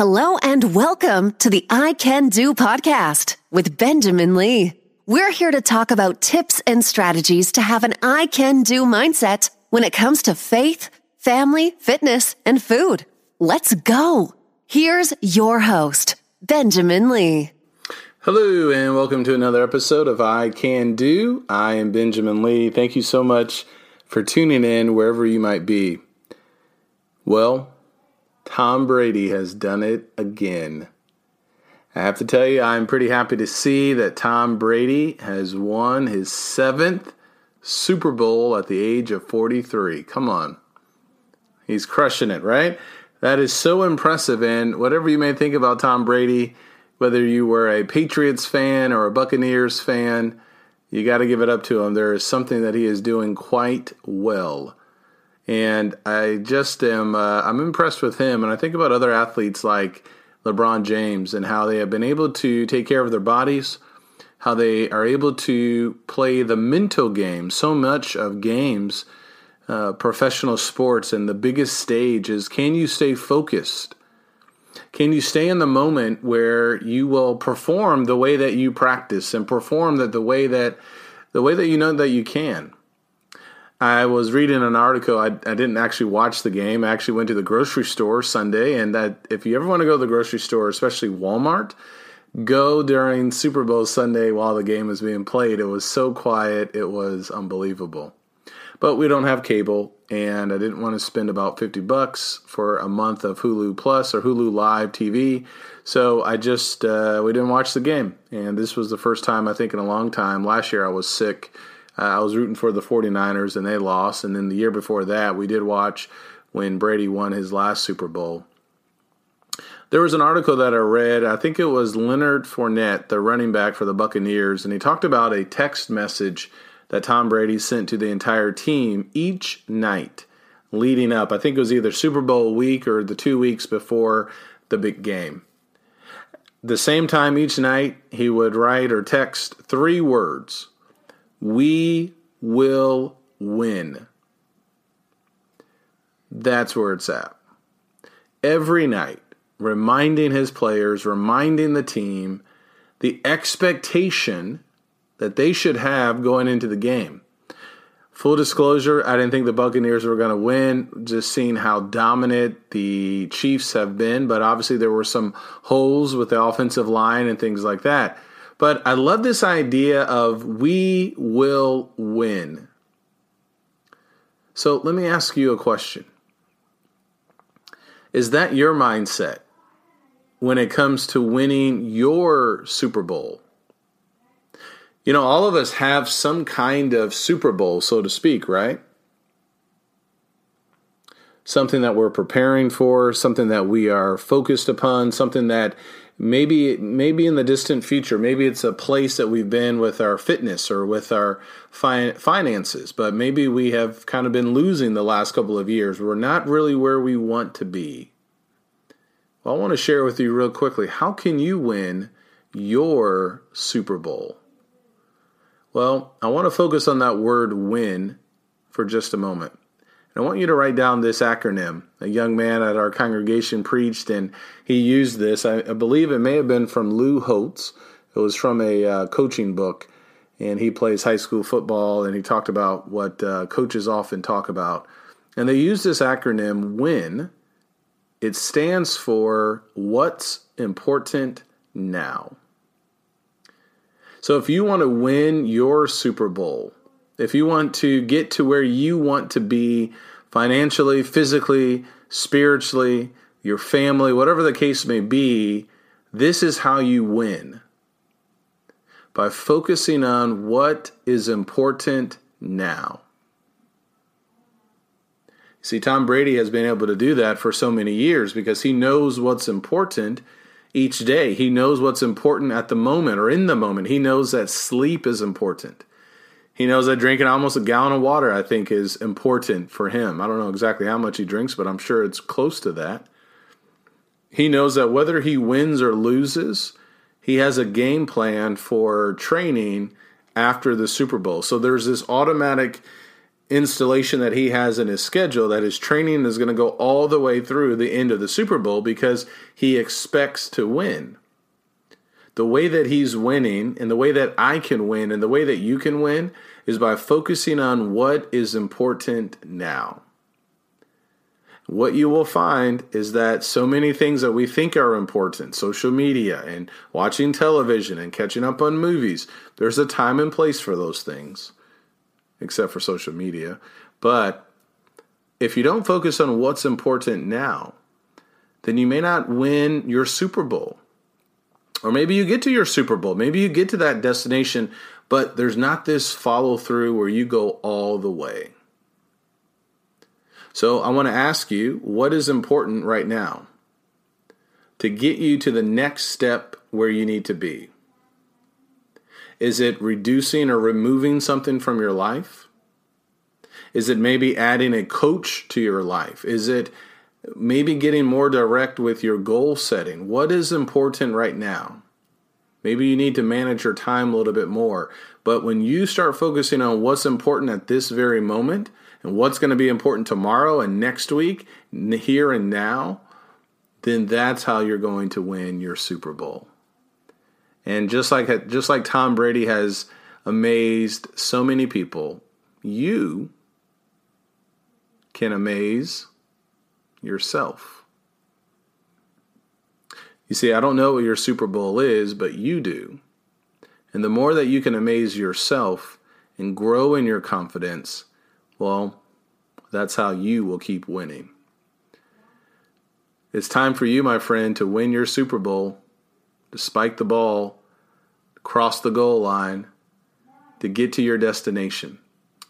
Hello and welcome to the I Can Do podcast with Benjamin Lee. We're here to talk about tips and strategies to have an I can do mindset when it comes to faith, family, fitness, and food. Let's go. Here's your host, Benjamin Lee. Hello, and welcome to another episode of I Can Do. I am Benjamin Lee. Thank you so much for tuning in wherever you might be. Well, Tom Brady has done it again. I have to tell you, I'm pretty happy to see that Tom Brady has won his seventh Super Bowl at the age of 43. Come on. He's crushing it, right? That is so impressive. And whatever you may think about Tom Brady, whether you were a Patriots fan or a Buccaneers fan, you got to give it up to him. There is something that he is doing quite well and I just am uh, I'm impressed with him. And I think about other athletes like LeBron James and how they have been able to take care of their bodies, how they are able to play the mental game. So much of games, uh, professional sports, and the biggest stage is can you stay focused? Can you stay in the moment where you will perform the way that you practice and perform that the way that the way that you know that you can? I was reading an article. I, I didn't actually watch the game. I actually went to the grocery store Sunday, and that if you ever want to go to the grocery store, especially Walmart, go during Super Bowl Sunday while the game is being played. It was so quiet, it was unbelievable. But we don't have cable, and I didn't want to spend about 50 bucks for a month of Hulu Plus or Hulu Live TV. So I just, uh, we didn't watch the game. And this was the first time, I think, in a long time. Last year I was sick uh, I was rooting for the 49ers and they lost. And then the year before that, we did watch when Brady won his last Super Bowl. There was an article that I read, I think it was Leonard Fournette, the running back for the Buccaneers, and he talked about a text message that Tom Brady sent to the entire team each night leading up. I think it was either Super Bowl week or the two weeks before the big game. The same time each night, he would write or text three words we will win. That's where it's at. Every night, reminding his players, reminding the team the expectation that they should have going into the game. Full disclosure, I didn't think the Buccaneers were going to win, just seeing how dominant the Chiefs have been, but obviously there were some holes with the offensive line and things like that. But I love this idea of we will win. So let me ask you a question. Is that your mindset when it comes to winning your Super Bowl? You know, all of us have some kind of Super Bowl, so to speak, right? Something that we're preparing for, something that we are focused upon, something that maybe maybe in the distant future maybe it's a place that we've been with our fitness or with our fi- finances but maybe we have kind of been losing the last couple of years. We're not really where we want to be. Well i want to share with you real quickly how can you win your super bowl? Well i want to focus on that word win for just a moment I want you to write down this acronym. A young man at our congregation preached, and he used this. I, I believe it may have been from Lou Holtz. It was from a uh, coaching book, and he plays high school football, and he talked about what uh, coaches often talk about. And they use this acronym WIN. It stands for What's Important Now. So if you want to win your Super Bowl, if you want to get to where you want to be financially, physically, spiritually, your family, whatever the case may be, this is how you win. By focusing on what is important now. See, Tom Brady has been able to do that for so many years because he knows what's important each day. He knows what's important at the moment or in the moment. He knows that sleep is important. He knows that drinking almost a gallon of water, I think, is important for him. I don't know exactly how much he drinks, but I'm sure it's close to that. He knows that whether he wins or loses, he has a game plan for training after the Super Bowl. So there's this automatic installation that he has in his schedule that his training is going to go all the way through the end of the Super Bowl because he expects to win. The way that he's winning and the way that I can win and the way that you can win is by focusing on what is important now. What you will find is that so many things that we think are important, social media and watching television and catching up on movies, there's a time and place for those things except for social media. But if you don't focus on what's important now, then you may not win your Super Bowl. Or maybe you get to your Super Bowl. Maybe you get to that destination, but there's not this follow through where you go all the way. So I want to ask you what is important right now to get you to the next step where you need to be? Is it reducing or removing something from your life? Is it maybe adding a coach to your life? Is it maybe getting more direct with your goal setting? What is important right now? Maybe you need to manage your time a little bit more. But when you start focusing on what's important at this very moment and what's going to be important tomorrow and next week, here and now, then that's how you're going to win your Super Bowl. And just like just like Tom Brady has amazed so many people, you can amaze yourself. You see, I don't know what your Super Bowl is, but you do. And the more that you can amaze yourself and grow in your confidence, well, that's how you will keep winning. It's time for you, my friend, to win your Super Bowl to spike the ball, cross the goal line, to get to your destination.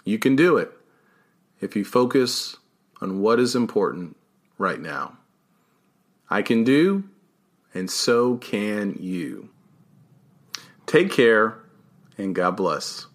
You can do it if you focus on what is important right now. I can do, and so can you. Take care, and God bless.